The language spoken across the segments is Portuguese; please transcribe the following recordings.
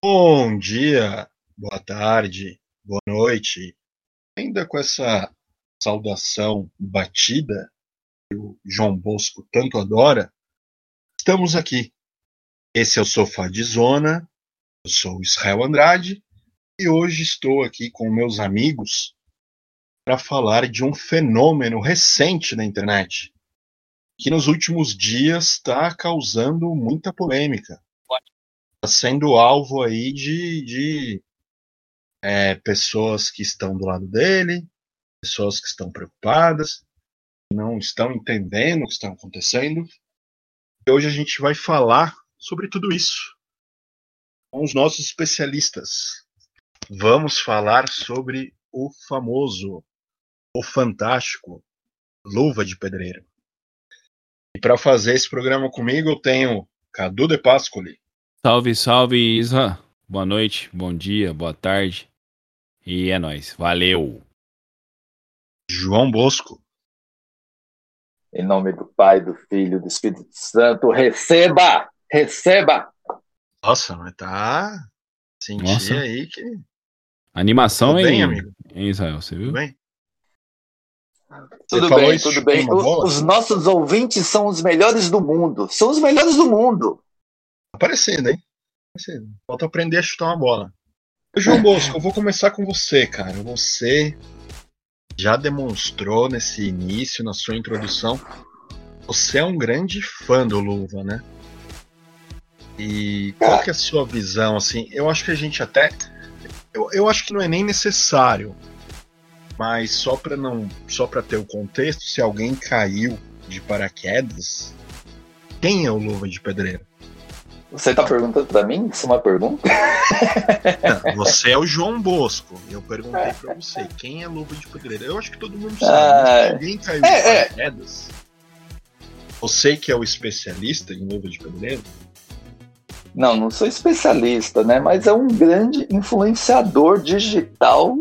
Bom dia, boa tarde, boa noite. Ainda com essa saudação batida que o João Bosco tanto adora, estamos aqui. Esse é o Sofá de Zona, eu sou Israel Andrade e hoje estou aqui com meus amigos para falar de um fenômeno recente na internet que nos últimos dias está causando muita polêmica. Sendo alvo aí de, de é, pessoas que estão do lado dele, pessoas que estão preocupadas, não estão entendendo o que está acontecendo. E hoje a gente vai falar sobre tudo isso com os nossos especialistas. Vamos falar sobre o famoso, o fantástico Luva de Pedreiro. E para fazer esse programa comigo, eu tenho Cadu de Pascoli. Salve, salve, Isra. Boa noite, bom dia, boa tarde. E é nóis. Valeu. João Bosco. Em nome do Pai, do Filho, do Espírito Santo, receba! Receba! Nossa, mas tá. Senti Nossa. aí que. Animação, tudo bem, amigo? em Israel, você viu? Tudo bem. Tudo bem, tudo bem. Os, nossos ouvintes são os melhores do mundo. São os melhores do mundo. Aparecendo, hein? Aparecendo. Falta aprender a chutar uma bola. João Bosco, eu vou começar com você, cara. Você já demonstrou nesse início, na sua introdução, você é um grande fã do Luva, né? E qual que é a sua visão, assim? Eu acho que a gente até... Eu, eu acho que não é nem necessário mas só para não, só para ter o contexto, se alguém caiu de paraquedas, quem é o Luva de Pedreiro? Você tá perguntando para mim? Isso é uma pergunta? Não, você é o João Bosco. Eu perguntei para você, quem é Luva de Pedreiro? Eu acho que todo mundo sabe. Ah, se alguém caiu é, de paraquedas, é. você que é o especialista em Luva de Pedreiro, não, não sou especialista, né? Mas é um grande influenciador digital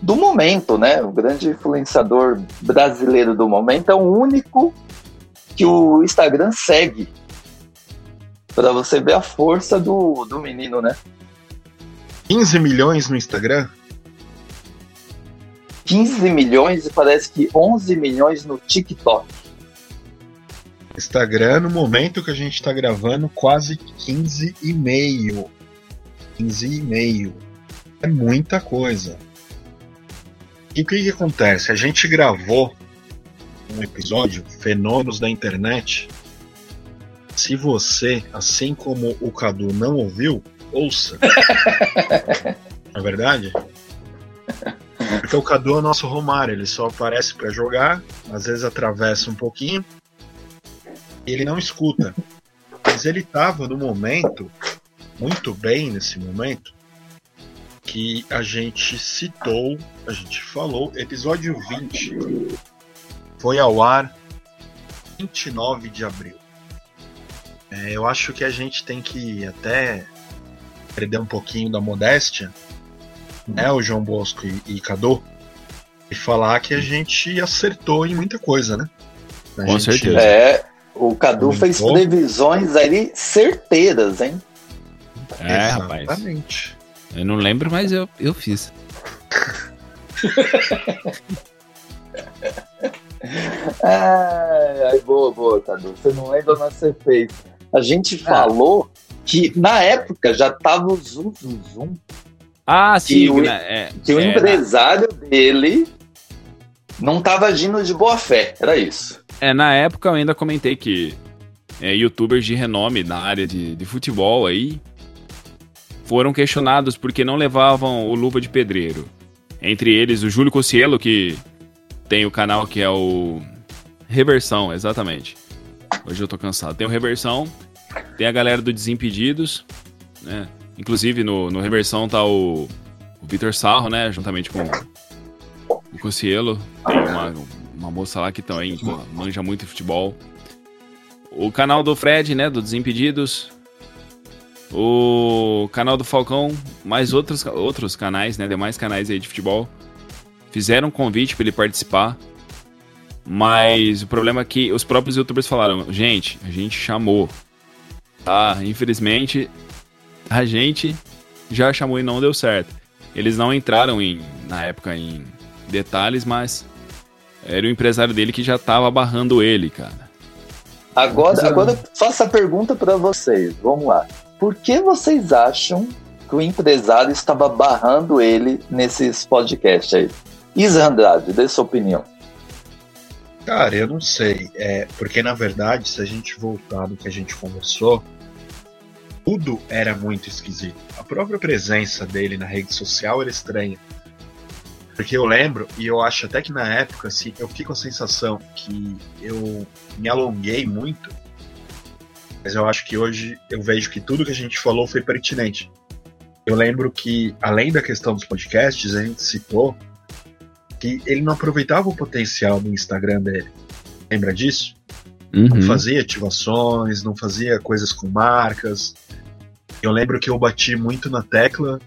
do momento, né? O grande influenciador brasileiro do momento é o único que o Instagram segue. Para você ver a força do, do menino, né? 15 milhões no Instagram? 15 milhões e parece que 11 milhões no TikTok. Instagram, no momento que a gente está gravando, quase 15,5. 15,5. É muita coisa. E o que, que acontece? A gente gravou um episódio, Fenômenos da Internet. Se você, assim como o Cadu, não ouviu, ouça. é verdade? Porque o Cadu é o nosso Romário, ele só aparece para jogar, às vezes atravessa um pouquinho, e ele não escuta. Mas ele estava no momento, muito bem nesse momento, que a gente citou, a gente falou, episódio 20 foi ao ar 29 de abril. É, eu acho que a gente tem que até perder um pouquinho da modéstia, né, o João Bosco e, e Cadu, e falar que a gente acertou em muita coisa, né? A Com gente... certeza. É, o Cadu fez previsões ali certeiras, hein? É, Exatamente. rapaz. Eu não lembro, mas eu, eu fiz. ai, ai, boa, boa, Cadu. Você não lembra, mas você fez. A gente ah. falou que na época já tava o Zoom. Ah, sim. Que o, né? é, que o é, empresário dele não tava agindo de boa fé. Era isso. É, na época eu ainda comentei que é, youtubers de renome na área de, de futebol aí foram questionados porque não levavam o Luva de Pedreiro. Entre eles, o Júlio Cossielo, que tem o canal que é o Reversão, exatamente. Hoje eu tô cansado. Tem o Reversão, tem a galera do Desimpedidos, né? Inclusive no, no Reversão tá o, o Vitor Sarro, né? Juntamente com o Cossielo. Tem uma, uma moça lá que também pô, manja muito futebol. O canal do Fred, né? Do Desimpedidos o canal do Falcão, mais outros, outros canais, né? Demais canais aí de futebol, fizeram um convite para ele participar. Mas o problema é que os próprios youtubers falaram: gente, a gente chamou. Tá? Infelizmente, a gente já chamou e não deu certo. Eles não entraram em, na época em detalhes, mas era o empresário dele que já tava barrando ele, cara. Agora, agora faço a pergunta para vocês. Vamos lá. Por que vocês acham que o empresário estava barrando ele nesses podcasts aí? Isa Andrade, dê sua opinião. Cara, eu não sei. É, porque na verdade, se a gente voltar do que a gente conversou, tudo era muito esquisito. A própria presença dele na rede social era estranha. Porque eu lembro, e eu acho até que na época, assim, eu fico com a sensação que eu me alonguei muito, mas eu acho que hoje eu vejo que tudo que a gente falou foi pertinente. Eu lembro que, além da questão dos podcasts, a gente citou que ele não aproveitava o potencial do Instagram dele. Lembra disso? Uhum. Não fazia ativações, não fazia coisas com marcas. Eu lembro que eu bati muito na tecla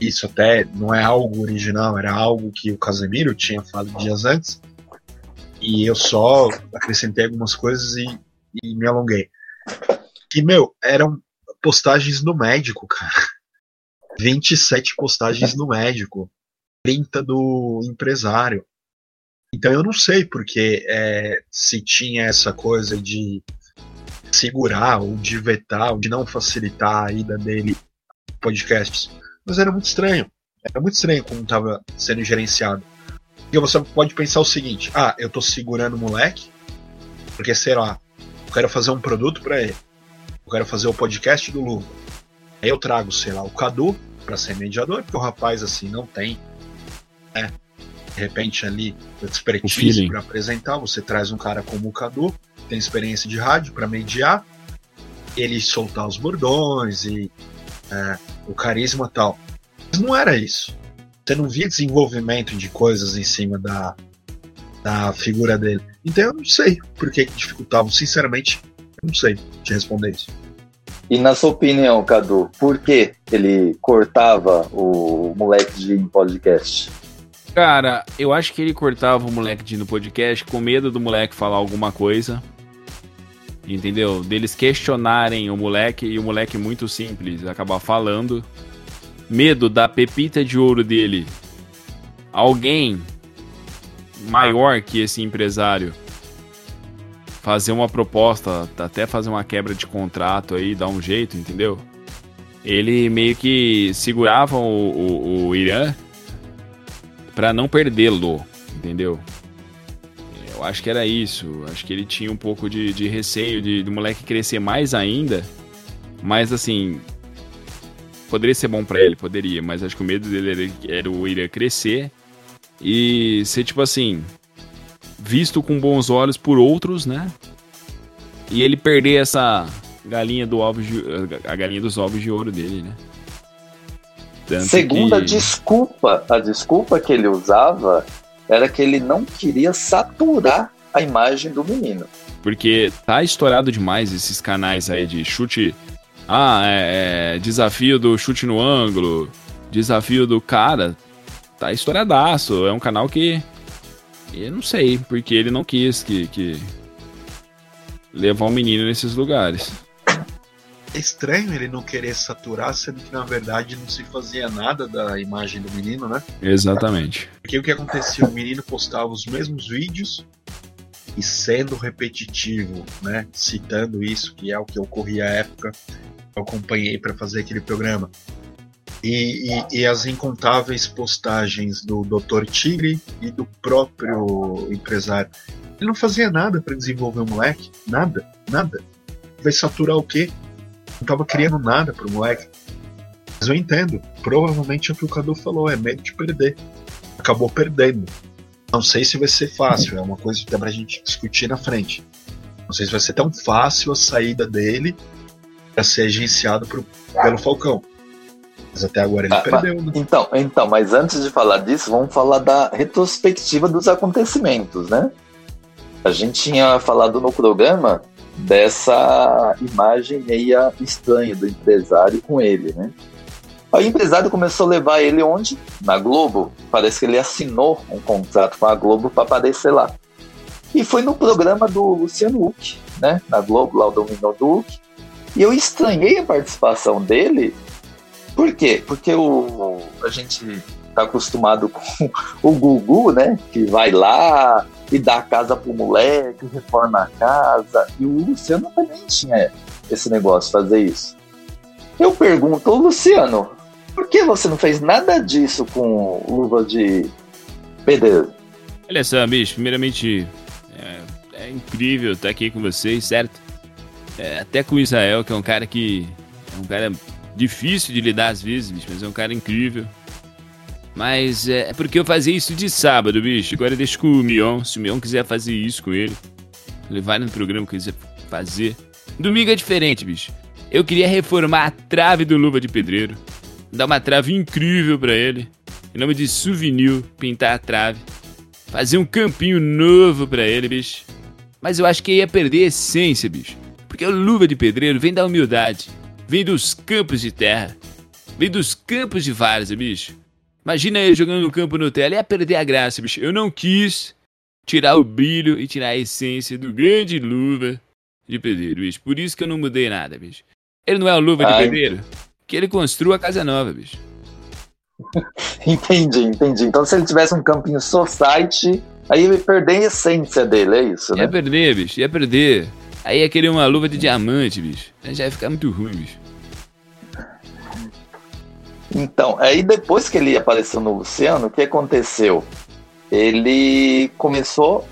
isso até não é algo original, era algo que o Casemiro tinha falado dias antes. E eu só acrescentei algumas coisas e, e me alonguei. E, meu, eram postagens no médico, cara. 27 postagens no médico. 30 do empresário. Então eu não sei porque é, se tinha essa coisa de segurar ou de vetar ou de não facilitar a ida dele podcasts. Mas era muito estranho. Era muito estranho como estava sendo gerenciado. Porque você pode pensar o seguinte: ah, eu estou segurando o moleque, porque sei lá, eu quero fazer um produto para ele. Eu quero fazer o podcast do Luva. Aí eu trago, sei lá, o Cadu para ser mediador, porque o rapaz assim não tem, né? De repente ali, expertise para apresentar, você traz um cara como o Cadu, tem experiência de rádio para mediar, ele soltar os bordões e é, o carisma tal. Mas não era isso. Você não via desenvolvimento de coisas em cima da, da figura dele. Então eu não sei por que, dificultavam. Sinceramente, eu não sei te responder isso. E na sua opinião, Cadu, por que ele cortava o moleque de podcast? Cara, eu acho que ele cortava o moleque de no podcast com medo do moleque falar alguma coisa entendeu? Deles questionarem o moleque e o moleque muito simples acabar falando. Medo da pepita de ouro dele. Alguém maior que esse empresário fazer uma proposta, até fazer uma quebra de contrato aí, dar um jeito, entendeu? Ele meio que segurava o, o, o Irã para não perdê-lo, entendeu? Eu acho que era isso. Acho que ele tinha um pouco de, de receio de, do moleque crescer mais ainda. Mas assim. Poderia ser bom para ele, poderia. Mas acho que o medo dele era, era o Irã crescer e ser tipo assim. Visto com bons olhos por outros, né? E ele perder essa galinha do ovo de, a galinha dos ovos de ouro dele, né? Tanto Segunda que... desculpa, a desculpa que ele usava era que ele não queria saturar a imagem do menino. Porque tá estourado demais esses canais aí de chute. Ah, é, é desafio do chute no ângulo, desafio do cara. Tá estouradaço. É um canal que. Eu não sei, porque ele não quis que, que levar o um menino nesses lugares. É estranho ele não querer saturar, sendo que na verdade não se fazia nada da imagem do menino, né? Exatamente. Porque o que acontecia? O menino postava os mesmos vídeos e sendo repetitivo, né? Citando isso, que é o que ocorria à época, eu acompanhei para fazer aquele programa. E, e, e, as incontáveis postagens do Dr. Tigre e do próprio empresário. Ele não fazia nada para desenvolver o moleque, nada, nada. Vai saturar o quê? Não tava criando nada pro moleque. Mas eu entendo. Provavelmente é o que o Cadu falou, é medo de perder. Acabou perdendo. Não sei se vai ser fácil, é uma coisa que dá pra gente discutir na frente. Não sei se vai ser tão fácil a saída dele para ser agenciado pro, pelo Falcão. Mas até agora ele ah, perdeu, né? Então, então, mas antes de falar disso, vamos falar da retrospectiva dos acontecimentos, né? A gente tinha falado no programa dessa imagem meia estranha do empresário com ele, né? Aí o empresário começou a levar ele onde? Na Globo. Parece que ele assinou um contrato com a Globo para aparecer lá. E foi no programa do Luciano Huck, né? Na Globo, lá o Domínio do Huck. E eu estranhei a participação dele Por quê? Porque o, a gente tá acostumado com o Gugu, né? Que vai lá e dá a casa pro moleque, reforma a casa. E o Luciano também tinha esse negócio, fazer isso. Eu pergunto, Luciano, por que você não fez nada disso com luva de pedreiro? Olha só, bicho, primeiramente, é, é incrível estar aqui com vocês, certo? É, até com o Israel, que é um cara que. É um cara difícil de lidar às vezes, bicho, mas é um cara incrível. Mas é, é porque eu fazia isso de sábado, bicho. Agora deixa com o Mion. Se o Mion quiser fazer isso com ele, ele no programa que quiser fazer. Domingo é diferente, bicho. Eu queria reformar a trave do Luva de Pedreiro. Dar uma trave incrível para ele. Em nome de souvenir, pintar a trave. Fazer um campinho novo para ele, bicho. Mas eu acho que ia perder a essência, bicho. Porque o Luva de Pedreiro vem da humildade. Vem dos campos de terra. Vem dos campos de várzea, bicho. Imagina ele jogando no campo Nutella. Ia perder a graça, bicho. Eu não quis tirar o brilho e tirar a essência do grande luva de pedreiro, bicho. Por isso que eu não mudei nada, bicho. Ele não é o luva Ai. de pedreiro? Que ele construa a casa nova, bicho. entendi, entendi. Então se ele tivesse um campinho society, aí ele ia perder a essência dele, é isso, né? Ia perder, bicho. Ia perder. Aí ia querer uma luva de diamante, bicho. Aí já ia ficar muito ruim, bicho. Então, aí depois que ele apareceu no Luciano, o que aconteceu? Ele começou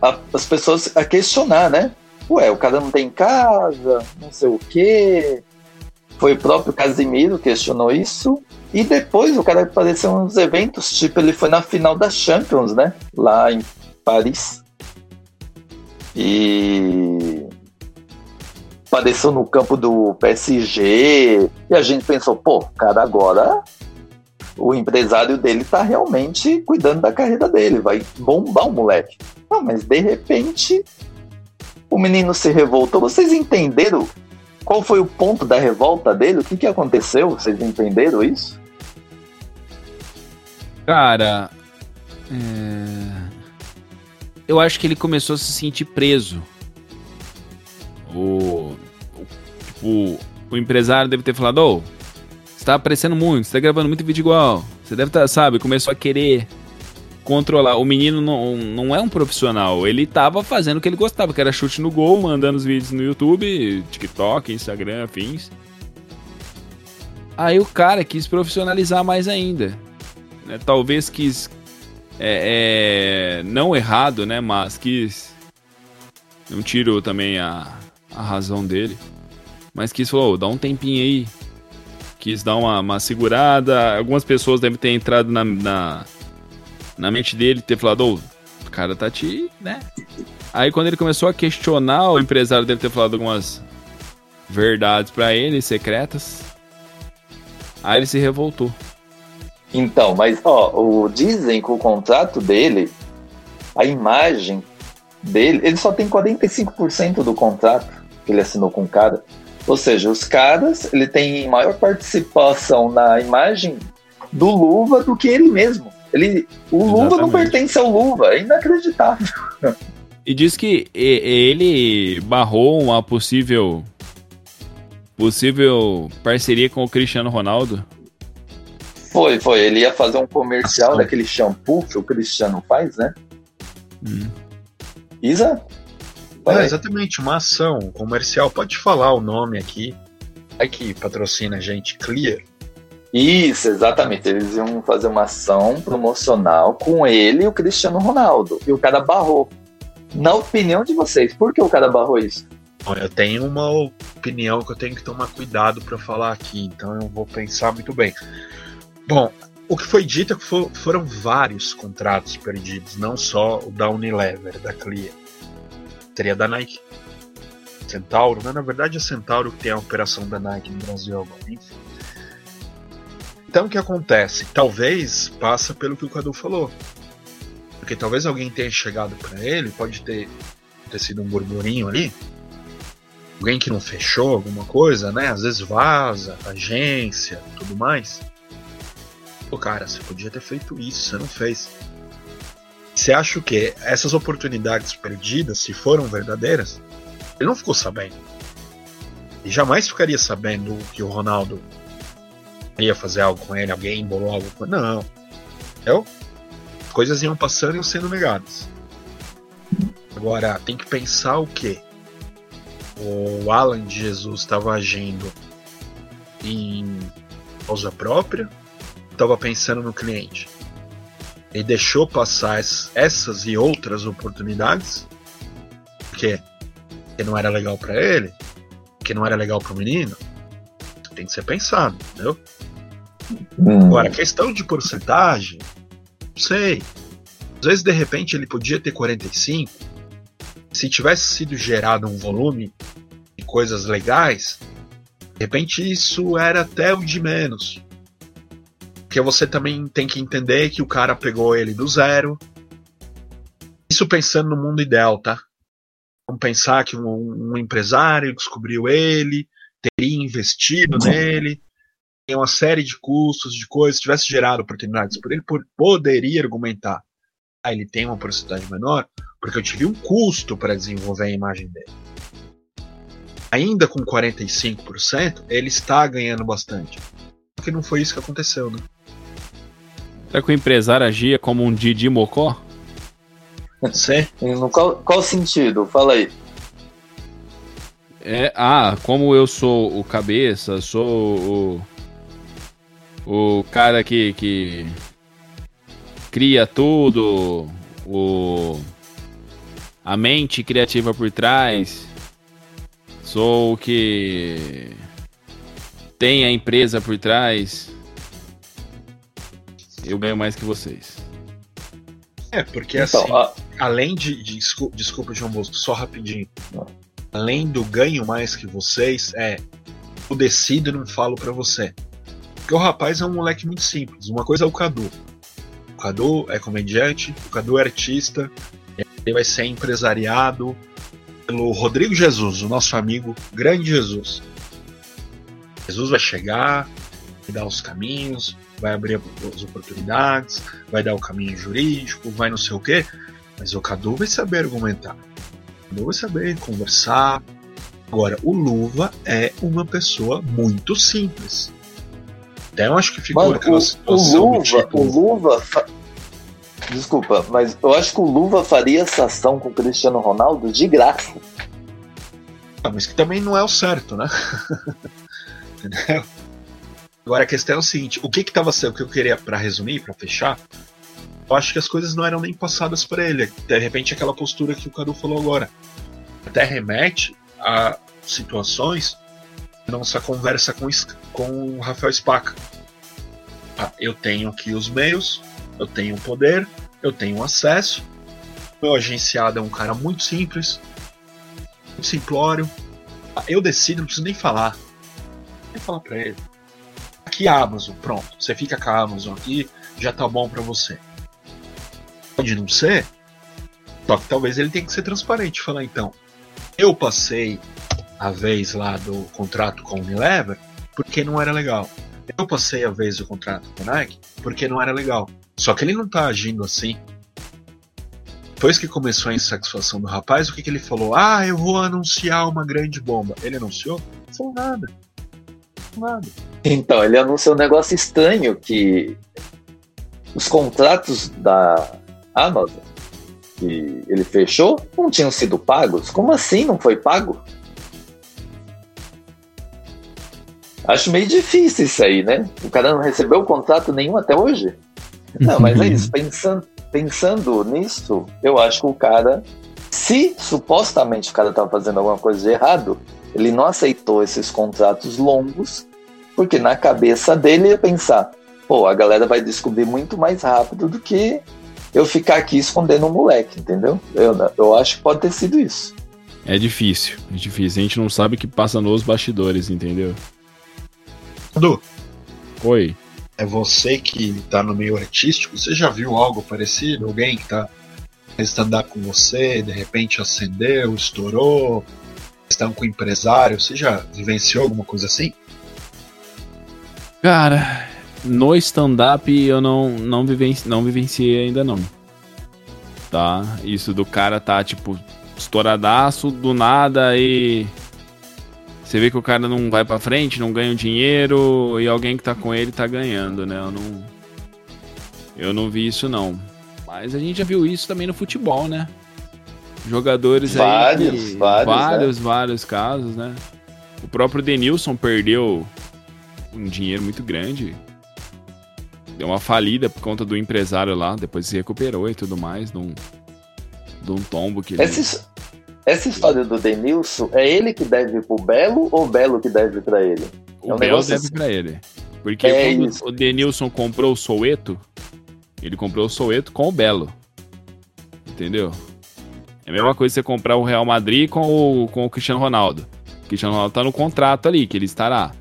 a, as pessoas a questionar, né? Ué, o cara não tem casa, não sei o quê. Foi o próprio Casimiro que questionou isso. E depois o cara apareceu nos eventos, tipo, ele foi na final da Champions, né? Lá em Paris. E apareceu no campo do PSG. E a gente pensou, pô, cara, agora o empresário dele tá realmente cuidando da carreira dele, vai bombar o moleque. Não, mas de repente o menino se revoltou. Vocês entenderam qual foi o ponto da revolta dele? O que, que aconteceu? Vocês entenderam isso? Cara, é... eu acho que ele começou a se sentir preso. O, tipo, o empresário deve ter falado, ô, você tá aparecendo muito, você tá gravando muito vídeo igual. Você deve estar, tá, sabe, começou a querer controlar. O menino não, não é um profissional, ele tava fazendo o que ele gostava, que era chute no gol, mandando os vídeos no YouTube, TikTok, Instagram, afins. Aí o cara quis profissionalizar mais ainda. Né? Talvez quis. É, é, não errado, né? Mas quis. Não tiro também a, a razão dele. Mas quis falou, oh, dá um tempinho aí. Quis dar uma, uma segurada. Algumas pessoas devem ter entrado na, na, na mente dele, ter falado, oh, o cara tá te, né? Aí quando ele começou a questionar, o empresário deve ter falado algumas verdades para ele, secretas. Aí ele se revoltou. Então, mas ó, o, dizem que o contrato dele, a imagem dele, ele só tem 45% do contrato que ele assinou com o cara. Ou seja, os caras, ele tem maior participação na imagem do Luva do que ele mesmo. Ele, o Exatamente. Luva não pertence ao Luva, é inacreditável. E diz que ele barrou uma possível possível parceria com o Cristiano Ronaldo. Foi, foi. Ele ia fazer um comercial daquele shampoo que o Cristiano faz, né? Hum. Isa? É, exatamente, uma ação comercial. Pode falar o nome aqui. É que patrocina a gente, Clear. Isso, exatamente. Eles iam fazer uma ação promocional com ele e o Cristiano Ronaldo. E o cara barrou. Na opinião de vocês, por que o cara barrou isso? Eu tenho uma opinião que eu tenho que tomar cuidado para falar aqui, então eu vou pensar muito bem. Bom, o que foi dito é que foram vários contratos perdidos, não só o da Unilever, da Clear teria da Nike. Centauro, né? na verdade é Centauro que tem a operação da Nike no Brasil agora, enfim. Então o que acontece? Talvez passa pelo que o Cadu falou. Porque talvez alguém tenha chegado para ele, pode ter, ter sido um burburinho ali. Alguém que não fechou alguma coisa, né? Às vezes vaza, agência, tudo mais. Pô, cara, você podia ter feito isso, você não fez. Você acha que essas oportunidades perdidas, se foram verdadeiras, ele não ficou sabendo. E jamais ficaria sabendo que o Ronaldo ia fazer algo com ele, alguém embolou algo com ele. Não. Entendeu? Coisas iam passando e sendo negadas. Agora, tem que pensar o quê? O Alan de Jesus estava agindo em causa própria, estava pensando no cliente. Ele deixou passar essas e outras oportunidades, porque, porque não era legal para ele, que não era legal para o menino. Tem que ser pensado, entendeu? Hum. Agora, questão de porcentagem, não sei. Às vezes, de repente, ele podia ter 45. Se tivesse sido gerado um volume de coisas legais, de repente isso era até o de menos. Porque você também tem que entender que o cara pegou ele do zero. Isso pensando no mundo ideal, tá? Vamos pensar que um, um empresário descobriu ele, teria investido uhum. nele, tem uma série de custos, de coisas, tivesse gerado oportunidades por ele, poderia argumentar. Ah, ele tem uma porcentagem menor, porque eu tive um custo para desenvolver a imagem dele ainda com 45%, ele está ganhando bastante. Porque não foi isso que aconteceu, né? Será que o empresário agia como um Didi Mocó? Sim. Qual, qual sentido? Fala aí. É, ah, como eu sou o cabeça, sou o, o cara que, que cria tudo, o, a mente criativa por trás. Sou o que tem a empresa por trás. Eu ganho mais que vocês. É, porque então, assim, a... além de, de desculpa, desculpa, João Bosco, só rapidinho. Não. Além do ganho mais que vocês, é eu decido e não falo para você. Porque o rapaz é um moleque muito simples. Uma coisa é o Cadu. O Cadu é comediante, o Cadu é artista, ele vai ser empresariado, pelo Rodrigo Jesus, o nosso amigo grande Jesus. Jesus vai chegar, vai dar os caminhos, vai abrir as oportunidades, vai dar o caminho jurídico, vai não sei o quê, mas o Cadu vai saber argumentar. O Cadu vai saber conversar. Agora, o Luva é uma pessoa muito simples. Então eu acho que ficou Mano, aquela o, situação. O Luva, tipo... o Luva Desculpa, mas eu acho que o Luva faria essa ação com o Cristiano Ronaldo de graça. Ah, mas que também não é o certo, né? Entendeu? Agora a questão é o seguinte: o que que tava sendo, o que eu queria para resumir, para fechar, eu acho que as coisas não eram nem passadas para ele. De repente, aquela postura que o Cadu falou agora até remete a situações nossa conversa com, com o Rafael Spaca. Ah, eu tenho aqui os meios, eu tenho poder, eu tenho acesso. Meu agenciado é um cara muito simples, muito simplório. Eu decido, não preciso nem falar. Nem falar pra ele. Aqui a Amazon, pronto. Você fica com a Amazon aqui, já tá bom para você. Pode não ser, só que talvez ele tenha que ser transparente. Falar então, eu passei a vez lá do contrato com o Unilever porque não era legal. Eu passei a vez do contrato com a Nike porque não era legal. Só que ele não tá agindo assim. Depois que começou a insatisfação do rapaz, o que, que ele falou? Ah, eu vou anunciar uma grande bomba. Ele anunciou? Não falou nada. Então, ele anunciou um negócio estranho que os contratos da Amazon que ele fechou não tinham sido pagos. Como assim não foi pago? Acho meio difícil isso aí, né? O cara não recebeu contrato nenhum até hoje. Não, mas é isso. Pensando, pensando nisso, eu acho que o cara, se supostamente o cara estava fazendo alguma coisa de errado, ele não aceitou esses contratos longos, porque na cabeça dele ia pensar: pô, a galera vai descobrir muito mais rápido do que eu ficar aqui escondendo um moleque, entendeu? Eu, eu acho que pode ter sido isso. É difícil, é difícil. A gente não sabe o que passa nos bastidores, entendeu? Du. Oi é você que está no meio artístico, você já viu algo parecido? Alguém que está stand-up com você, de repente acendeu, estourou, estão com empresário, você já vivenciou alguma coisa assim? Cara, no stand-up eu não, não, vivenci, não vivenciei ainda não. Tá? Isso do cara tá, tipo, estouradaço do nada e você vê que o cara não vai para frente, não ganha dinheiro e alguém que tá com ele tá ganhando, né? Eu não Eu não vi isso não. Mas a gente já viu isso também no futebol, né? Jogadores vários, aí. Vários, vários, né? vários casos, né? O próprio Denilson perdeu um dinheiro muito grande. Deu uma falida por conta do empresário lá, depois se recuperou e tudo mais, de um, de um tombo que ele... Essa, essa história do Denilson, é ele que deve pro Belo ou o Belo que deve para ele? O é um Belo deve assim. para ele. Porque é quando isso. o Denilson comprou o Soueto, ele comprou o Soueto com o Belo. Entendeu? É a mesma coisa você comprar o Real Madrid com o, com o Cristiano Ronaldo. O Cristiano Ronaldo tá no contrato ali, que ele estará.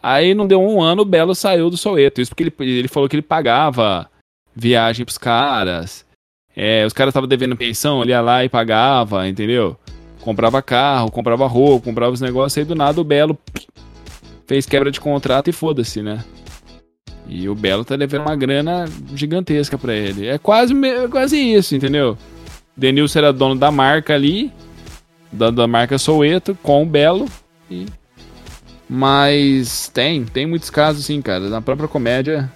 Aí não deu um ano, o Belo saiu do Soweto. Isso porque ele, ele falou que ele pagava viagem pros caras. É, os caras estavam devendo pensão, ele ia lá e pagava, entendeu? Comprava carro, comprava roupa, comprava os negócios. Aí do nada o Belo fez quebra de contrato e foda-se, né? E o Belo tá devendo uma grana gigantesca para ele. É quase, é quase isso, entendeu? Denilson era dono da marca ali, da, da marca Soueto, com o Belo. E... Mas tem, tem muitos casos sim, cara. Na própria comédia,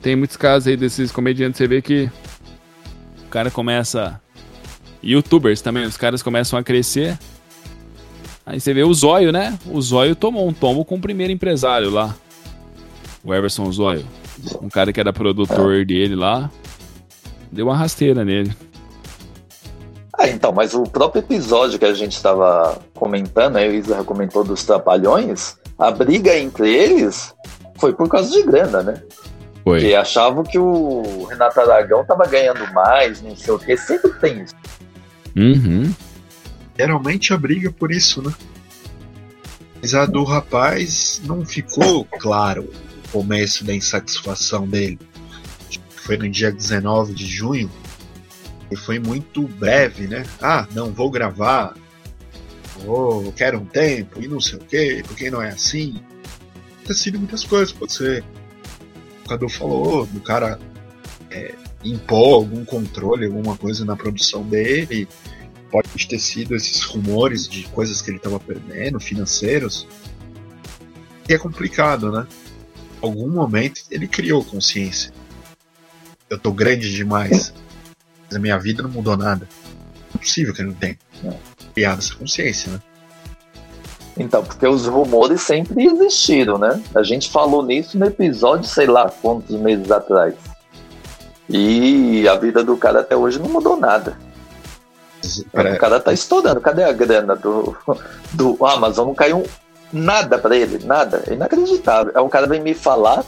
tem muitos casos aí desses comediantes. Você vê que o cara começa. Youtubers também, os caras começam a crescer. Aí você vê o Zóio, né? O Zóio tomou um tombo com o primeiro empresário lá. O Everson Zóio. Um cara que era produtor dele lá. Deu uma rasteira nele. Ah, então, mas o próprio episódio que a gente estava comentando, aí o Isra comentou dos trapalhões, a briga entre eles foi por causa de grana, né? Foi. Porque achavam que o Renato Aragão tava ganhando mais, não sei o quê, sempre tem isso. Uhum. Geralmente a briga por isso, né? Mas a do rapaz não ficou claro o começo da insatisfação dele. Foi no dia 19 de junho, e foi muito breve, né? Ah, não vou gravar, oh, quero um tempo e não sei o quê, porque não é assim. Sido muitas coisas, pode ser. O Cadu falou do cara é, impor algum controle, alguma coisa na produção dele. Pode ter sido esses rumores de coisas que ele estava perdendo, financeiros. E é complicado, né? Em algum momento ele criou consciência. Eu tô grande demais a minha vida não mudou nada. Não é possível que ele não tenha criado essa consciência, né? Então, porque os rumores sempre existiram, né? A gente falou nisso no episódio, sei lá quantos meses atrás. E a vida do cara até hoje não mudou nada. O cara tá estourando. Cadê a grana do, do Amazon? Não caiu nada para ele, nada. É inacreditável. É um cara vem me falar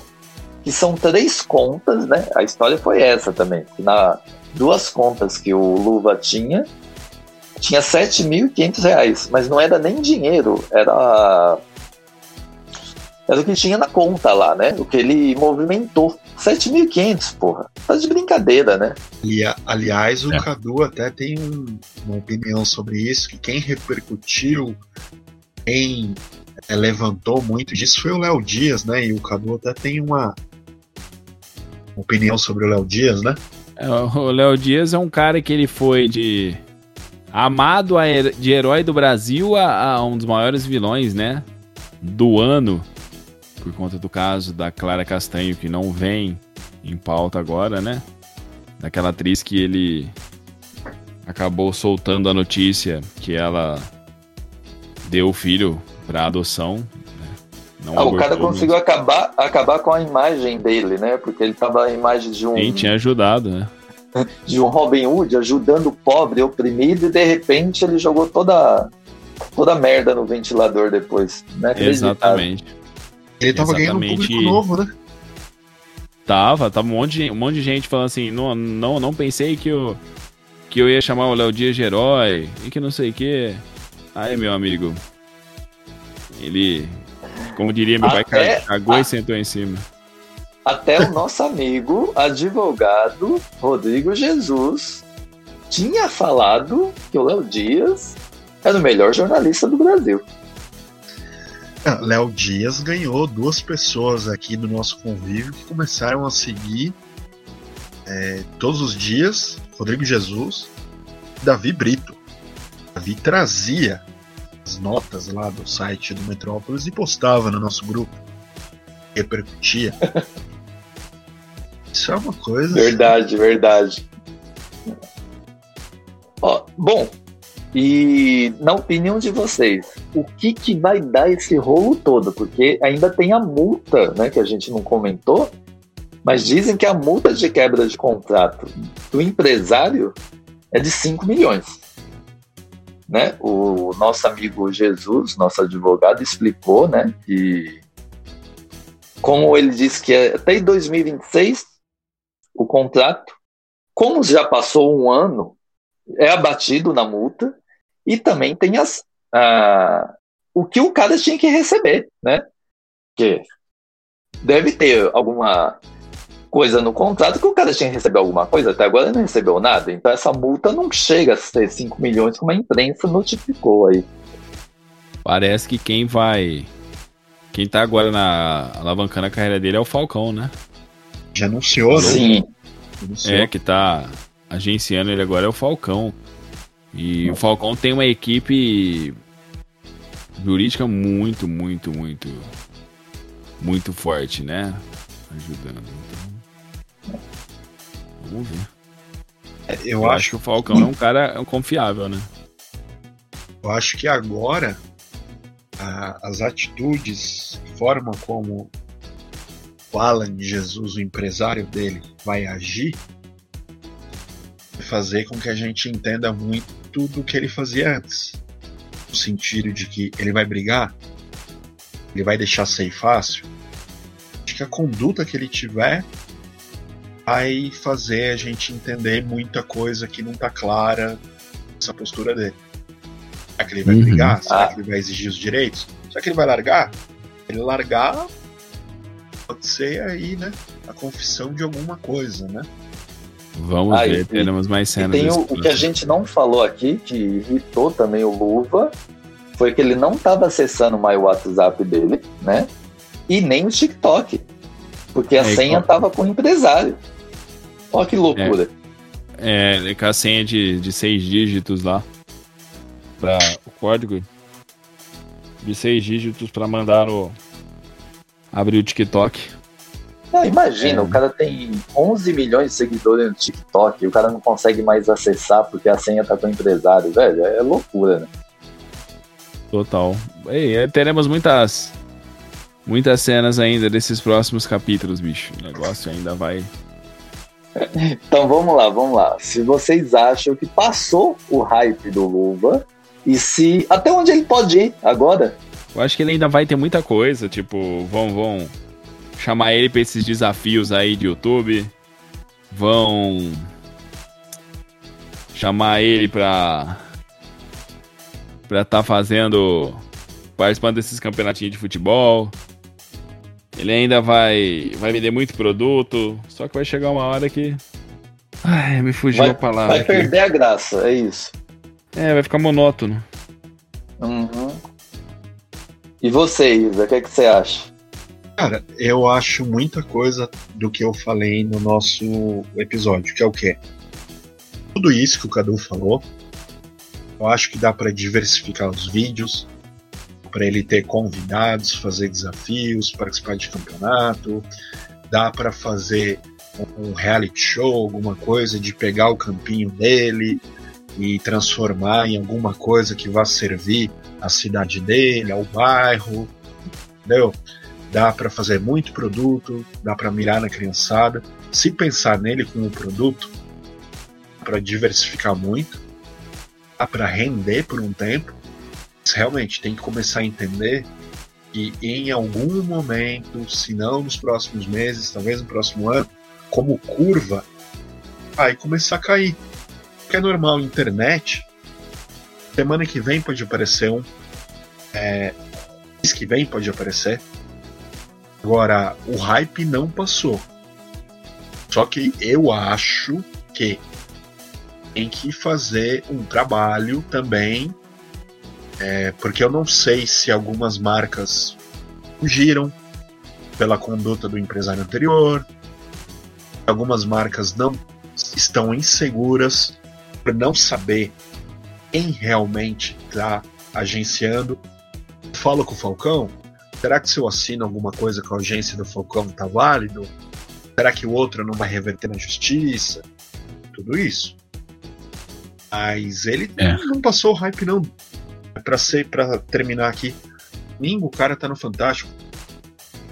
que são três contas, né? A história foi essa também. Na, duas contas que o Luva tinha, tinha 7.500 reais, mas não era nem dinheiro, era era o que tinha na conta lá, né? O que ele movimentou. 7.500, porra. Tá de brincadeira, né? E, aliás, o é. Cadu até tem um, uma opinião sobre isso, que quem repercutiu, quem é, levantou muito disso foi o Léo Dias, né? E o Cadu até tem uma opinião sobre o Léo Dias, né? É, o Léo Dias é um cara que ele foi de amado de herói do Brasil a, a, um dos maiores vilões, né? Do ano, por conta do caso da Clara Castanho, que não vem em pauta agora, né? Daquela atriz que ele acabou soltando a notícia que ela deu o filho para adoção ah, o cara conseguiu acabar, acabar com a imagem dele, né? Porque ele tava a imagem de um. Quem tinha ajudado, né? De um Robin Hood ajudando o pobre, oprimido, e de repente ele jogou toda, toda a merda no ventilador depois. Né? Exatamente. Ele tava Exatamente. ganhando um público novo, né? Tava, tava um monte, de, um monte de gente falando assim, não, não, não pensei que eu, que eu ia chamar o Léo Dias de herói, e que não sei o que. Aí, meu amigo, ele como diria meu Até pai, cagou a... e sentou em cima. Até o nosso amigo, advogado Rodrigo Jesus, tinha falado que o Léo Dias era o melhor jornalista do Brasil. Ah, Léo Dias ganhou duas pessoas aqui do nosso convívio que começaram a seguir é, todos os dias Rodrigo Jesus Davi Brito. Davi trazia as notas lá do site do Metrópolis e postava no nosso grupo. Repercutia. Isso é uma coisa. Verdade, verdade. Ó, bom, e na opinião de vocês, o que, que vai dar esse rolo todo? Porque ainda tem a multa, né, que a gente não comentou, mas dizem que a multa de quebra de contrato do empresário é de 5 milhões. Né? O nosso amigo Jesus, nosso advogado, explicou né, que, como ele disse que até 2026 o contrato, como já passou um ano, é abatido na multa e também tem as, ah, o que o cara tinha que receber, né? Que deve ter alguma coisa no contrato que o cara tinha que receber alguma coisa, até agora ele não recebeu nada. Então essa multa não chega a ser 5 milhões como a imprensa notificou aí. Parece que quem vai. Quem tá agora na alavancando a carreira dele é o Falcão, né? Já anunciou, né? Sim. Anunciou. É, que tá agenciando ele agora é o Falcão. E o Falcão tem uma equipe jurídica muito, muito, muito, muito forte, né? Ajudando. Então, vamos ver. É, Eu, Eu, acho acho, que o Falcão é um cara confiável, né? eu acho que agora a- as atitudes, a forma como o Alan de Jesus, o empresário dele, vai agir, fazer com que a gente entenda muito do que ele fazia antes. No sentido de que ele vai brigar, ele vai deixar sair fácil. Acho que a conduta que ele tiver vai fazer a gente entender muita coisa que não tá clara nessa postura dele. Será que ele vai Uhum. brigar? Será Ah. que ele vai exigir os direitos? Será que ele vai largar? Ele largar pode ser aí, né? A confissão de alguma coisa, né? Vamos Ah, ver, e- teremos mais cenas. tem o, o que a gente não falou aqui, que irritou também o Luva, foi que ele não estava acessando mais o WhatsApp dele, né? E nem o TikTok. Porque a É, senha estava com o empresário. Olha que loucura. É, com a senha de, de seis dígitos lá. Pra o código de seis dígitos pra mandar o. abrir o TikTok. Imagina, É. o cara tem 11 milhões de seguidores no TikTok e o cara não consegue mais acessar porque a senha tá com o empresário, velho. É loucura, né? Total. E, é, teremos muitas. Muitas cenas ainda desses próximos capítulos, bicho. O negócio ainda vai. Então vamos lá, vamos lá. Se vocês acham que passou o hype do Luva e se. Até onde ele pode ir agora? Eu acho que ele ainda vai ter muita coisa. Tipo, vão, vão chamar ele pra esses desafios aí de YouTube. Vão chamar ele pra. pra tá fazendo. participando desses campeonatinhos de futebol. Ele ainda vai. vai vender muito produto. Só que vai chegar uma hora que. Ai, me fugiu Vai- a palavra. Vai aqui. perder a graça, é isso. É, vai ficar monótono. Uhum. E você, Isa, o que, é que você acha? Cara, eu acho muita coisa do que eu falei no nosso episódio, que é o quê? Tudo isso que o Cadu falou, eu acho que dá para diversificar os vídeos, para ele ter convidados, fazer desafios, participar de campeonato, dá para fazer um reality show, alguma coisa de pegar o campinho dele e transformar em alguma coisa que vá servir à cidade dele, ao bairro, entendeu? dá para fazer muito produto, dá para mirar na criançada. Se pensar nele como produto, para diversificar muito, dá para render por um tempo. Realmente tem que começar a entender que em algum momento, se não nos próximos meses, talvez no próximo ano, como curva, vai começar a cair. Porque é normal, internet. Semana que vem pode aparecer um. É, mês que vem pode aparecer. Agora, o hype não passou. Só que eu acho que tem que fazer um trabalho também, é, porque eu não sei se algumas marcas fugiram pela conduta do empresário anterior, algumas marcas não estão inseguras por não saber quem realmente está agenciando. Falo com o Falcão. Será que se eu assino alguma coisa com a agência do Falcão tá válido? Será que o outro não vai reverter na justiça? Tudo isso. Mas ele é. não passou o hype, não. Pra, ser, pra terminar aqui, domingo o cara tá no Fantástico.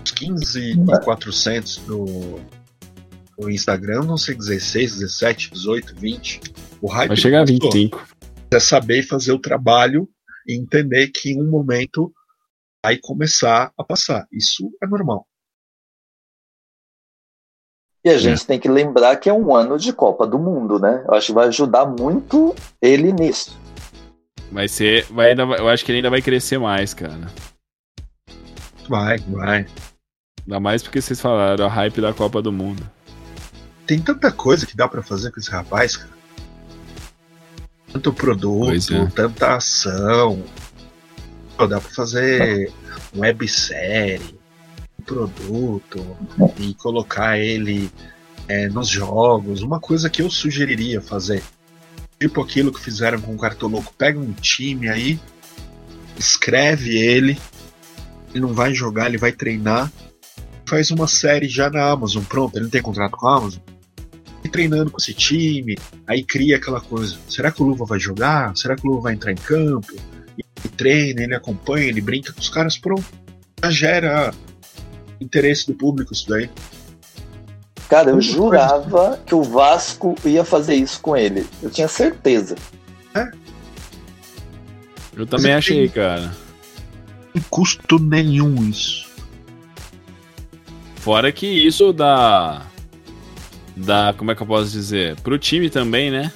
Os 15,400 no, no Instagram vão ser 16, 17, 18, 20. O hype vai chegar a 25. É saber fazer o trabalho e entender que em um momento vai começar a passar. Isso é normal. E a gente é. tem que lembrar que é um ano de Copa do Mundo, né? Eu acho que vai ajudar muito ele nisso. Vai ser. Vai, eu acho que ele ainda vai crescer mais, cara. Vai, vai. Ainda mais porque vocês falaram a hype da Copa do Mundo. Tem tanta coisa que dá para fazer com esse rapaz, cara. Tanto produto, é. tanta ação. Dá pra fazer websérie, produto e colocar ele é, nos jogos. Uma coisa que eu sugeriria fazer. Tipo aquilo que fizeram com o Cartoloco. Pega um time aí, escreve ele, ele não vai jogar, ele vai treinar. Faz uma série já na Amazon, pronto, ele não tem contrato com a Amazon. E treinando com esse time, aí cria aquela coisa. Será que o Luva vai jogar? Será que o Luva vai entrar em campo? Ele treina, ele acompanha, ele brinca com os caras, pronto. Já gera interesse do público isso daí. Cara, eu jurava que o Vasco ia fazer isso com ele. Eu tinha certeza. É. Eu também Mas achei, tem... cara. Não custo nenhum isso. Fora que isso dá. Dá. Como é que eu posso dizer? Pro time também, né?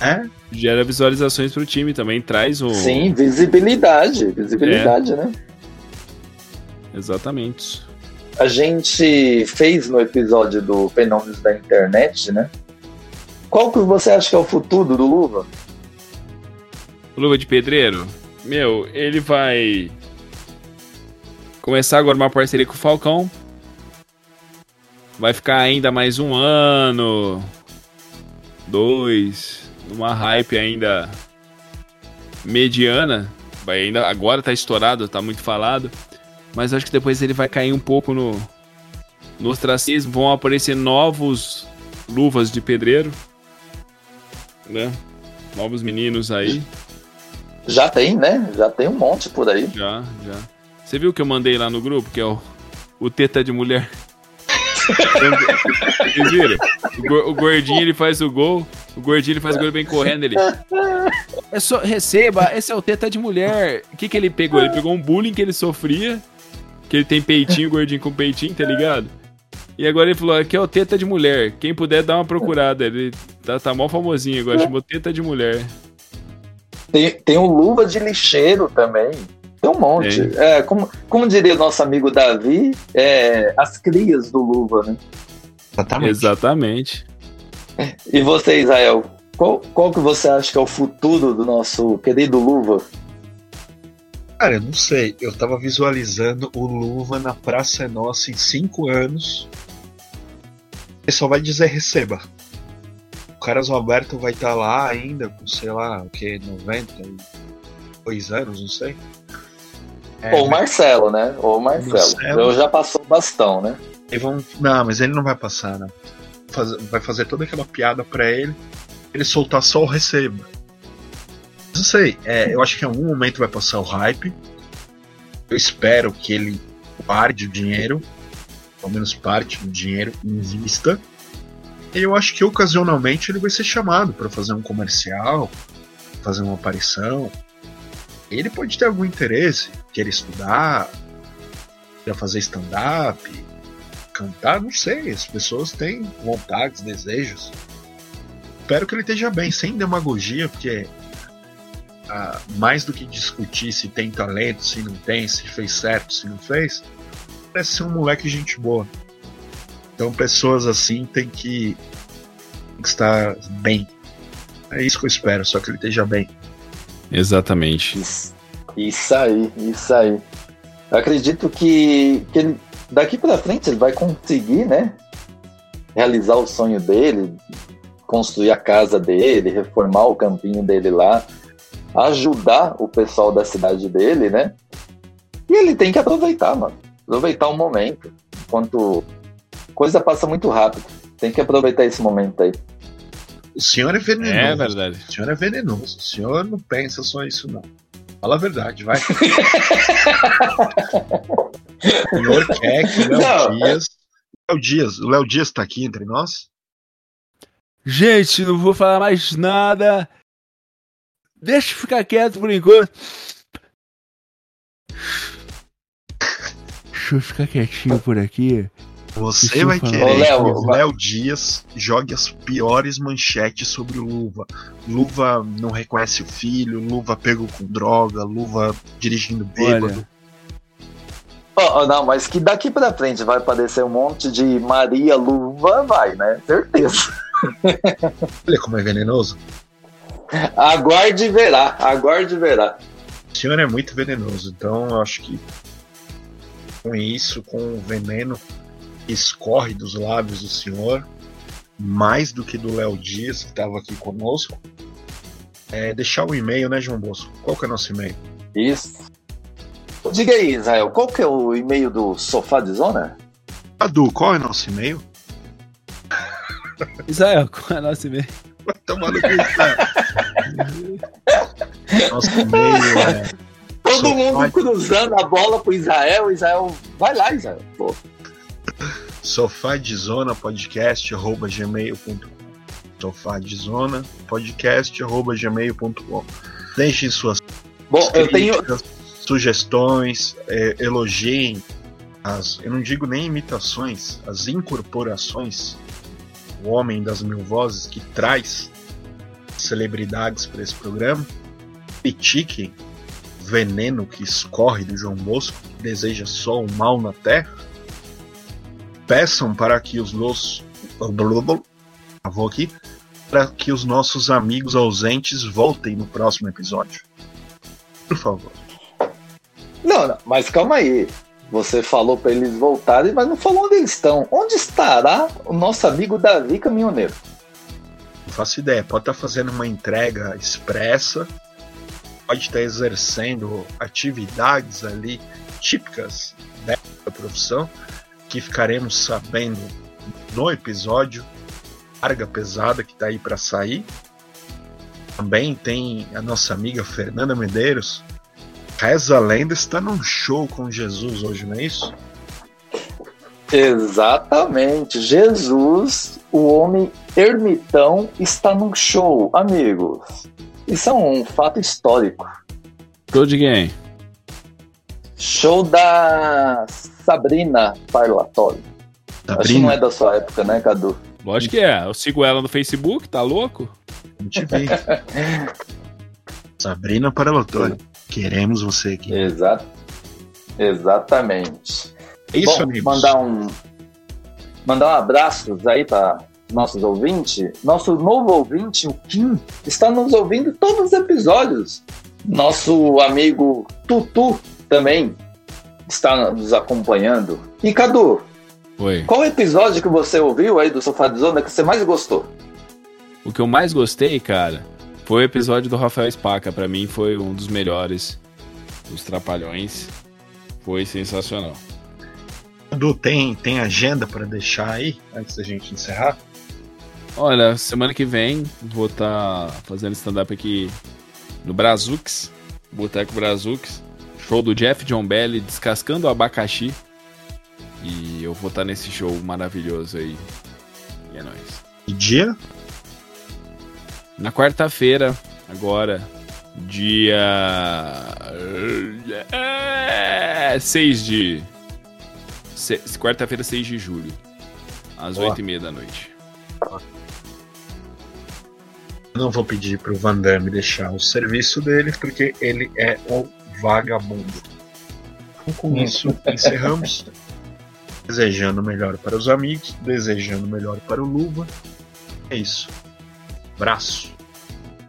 É? Gera visualizações pro time também, traz o. Sim, visibilidade. Visibilidade, é. né? Exatamente a gente fez no episódio do Fenômenos da Internet, né? Qual que você acha que é o futuro do Luva? Luva de Pedreiro? Meu, ele vai começar agora uma parceria com o Falcão. Vai ficar ainda mais um ano, dois, uma hype ainda mediana. Vai ainda agora tá estourado, tá muito falado. Mas acho que depois ele vai cair um pouco no, no ostracismo. Vão aparecer novos luvas de pedreiro. Né? Novos meninos aí. Já tem, né? Já tem um monte por aí. Já, já. Você viu que eu mandei lá no grupo, que é o, o teta de mulher? Vocês viram? O gordinho ele faz o gol, o gordinho ele faz o gol bem correndo ele. É só receba, esse é o teta de mulher. O que que ele pegou? Ele pegou um bullying que ele sofria que ele tem peitinho, gordinho com peitinho, tá ligado? E agora ele falou, aqui é o teta de mulher. Quem puder dar uma procurada. Ele tá, tá mó famosinho agora, chamou teta de mulher. Tem, tem um luva de lixeiro também. Tem um monte. É, como, como diria o nosso amigo Davi, é, as crias do luva, né? Exatamente. Exatamente. E você, Israel? Qual, qual que você acha que é o futuro do nosso querido luva? Cara, eu não sei. Eu tava visualizando o Luva na Praça Nossa em cinco anos. Ele só vai dizer receba. O Caras Roberto vai estar tá lá ainda com, sei lá, o que, 92 anos, não sei. É, Ou o Marcelo, né? Ou o Marcelo. Marcelo. Eu já passou bastão, né? Vão... Não, mas ele não vai passar, né? Vai fazer toda aquela piada pra ele. Ele soltar só o receba. Não sei, é, eu acho que em algum momento vai passar o hype. Eu espero que ele pare o dinheiro, pelo menos parte do dinheiro, invista. E eu acho que ocasionalmente ele vai ser chamado para fazer um comercial, fazer uma aparição. Ele pode ter algum interesse, querer estudar, querer fazer stand-up, cantar, não sei. As pessoas têm vontades, desejos. Espero que ele esteja bem, sem demagogia, porque mais do que discutir se tem talento, se não tem, se fez certo, se não fez, parece ser um moleque gente boa. Então pessoas assim tem que, tem que estar bem. É isso que eu espero, só que ele esteja bem. Exatamente. Isso, isso aí, isso aí. Eu acredito que, que ele, daqui para frente ele vai conseguir, né? Realizar o sonho dele, construir a casa dele, reformar o campinho dele lá ajudar o pessoal da cidade dele, né? E ele tem que aproveitar, mano. Aproveitar o momento. Enquanto coisa passa muito rápido. Tem que aproveitar esse momento aí. O senhor é venenoso. É verdade. O senhor é venenoso. O senhor não pensa só isso, não. Fala a verdade, vai. o senhor quer que o Léo. Dias. Léo Dias, o Léo Dias tá aqui entre nós? Gente, não vou falar mais nada. Deixa eu ficar quieto por enquanto. Deixa eu ficar quietinho por aqui. Você vai falar. querer Ô, Léo, que o Léo Dias jogue as piores manchetes sobre o Luva. Luva não reconhece o filho, Luva pego com droga, Luva dirigindo bêbado. Ó, ó, não, mas que daqui pra frente vai aparecer um monte de Maria Luva, vai, né? Certeza. Olha como é venenoso. Aguarde e verá, aguarde e verá. O senhor é muito venenoso, então eu acho que com isso, com o veneno que escorre dos lábios do senhor, mais do que do Léo Dias, que estava aqui conosco, é deixar o e-mail, né, João Bosco? Qual que é o nosso e-mail? Isso. Diga aí, Israel, qual que é o e-mail do Sofá de Zona? Adu, qual é o nosso e-mail? Israel, qual é a nossa e-mail? Vai tomar no cu. Nosso e-mail é Todo mundo cruzando a bola pro Israel, Israel, vai lá, Israel. Pô. sofá de zona podcast arroba gmail.com sofá de zona podcast arroba gmail.com deixem suas Bom, eu tenho. críticas, sugestões é, elogiem as eu não digo nem imitações as incorporações o homem das mil vozes que traz celebridades para esse programa critiquem o veneno que escorre do João Bosco que deseja só o mal na terra peçam para que os nossos vou aqui para que os nossos amigos ausentes voltem no próximo episódio. Por favor. Não, não, mas calma aí. Você falou pra eles voltarem, mas não falou onde eles estão. Onde estará o nosso amigo Davi Caminhoneiro? Faço ideia. Pode estar fazendo uma entrega expressa, pode estar exercendo atividades ali típicas dessa profissão, que ficaremos sabendo no episódio. Carga pesada que tá aí para sair. Também tem a nossa amiga Fernanda Medeiros. Reza lenda está num show com Jesus hoje, não é isso? Exatamente. Jesus, o homem ermitão, está num show, amigos. Isso é um fato histórico. Show de quem? Show da Sabrina Parlatório. Acho que não é da sua época, né, Cadu? Lógico que é. Eu sigo ela no Facebook, tá louco? Não te vi. Sabrina Paralatório. Queremos você aqui. Exa Exatamente. É isso, Bom, amigos. mandar um mandar um abraço aí para nossos ouvintes. Nosso novo ouvinte, o Kim, está nos ouvindo todos os episódios. Nosso amigo Tutu também está nos acompanhando. E Cadu, Oi. qual episódio que você ouviu aí do Sofá de Zona que você mais gostou? O que eu mais gostei, cara, foi o episódio do Rafael Spaca. Pra mim foi um dos melhores dos Trapalhões. Foi sensacional. Edu, tem, tem agenda para deixar aí, antes da gente encerrar? Olha, semana que vem vou estar fazendo stand-up aqui no Brazux, Boteco Brazux. Show do Jeff John Belly, descascando o abacaxi. E eu vou estar nesse show maravilhoso aí. E é nóis. Que dia? Na quarta-feira, agora, dia. É, 6 de. Se- Quarta-feira, 6 de julho. Às Ó. 8h30 da noite. Eu não vou pedir pro Van Damme deixar o serviço dele, porque ele é um vagabundo. Então, com isso, encerramos. Desejando o melhor para os amigos, desejando o melhor para o Luva. É isso. Abraço.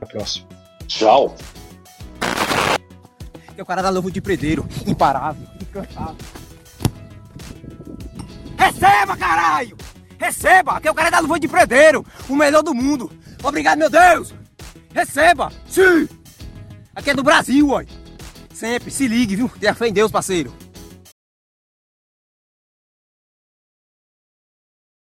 Até a próxima. Tchau. É o cara da luva de predeiro, imparável, incansável. Receba, caralho! Receba! Que é o cara da luva de predeiro, o melhor do mundo. Obrigado, meu Deus! Receba! Sim! Aqui é do Brasil, ó. Sempre, se ligue, viu? Tenha fé em Deus, parceiro.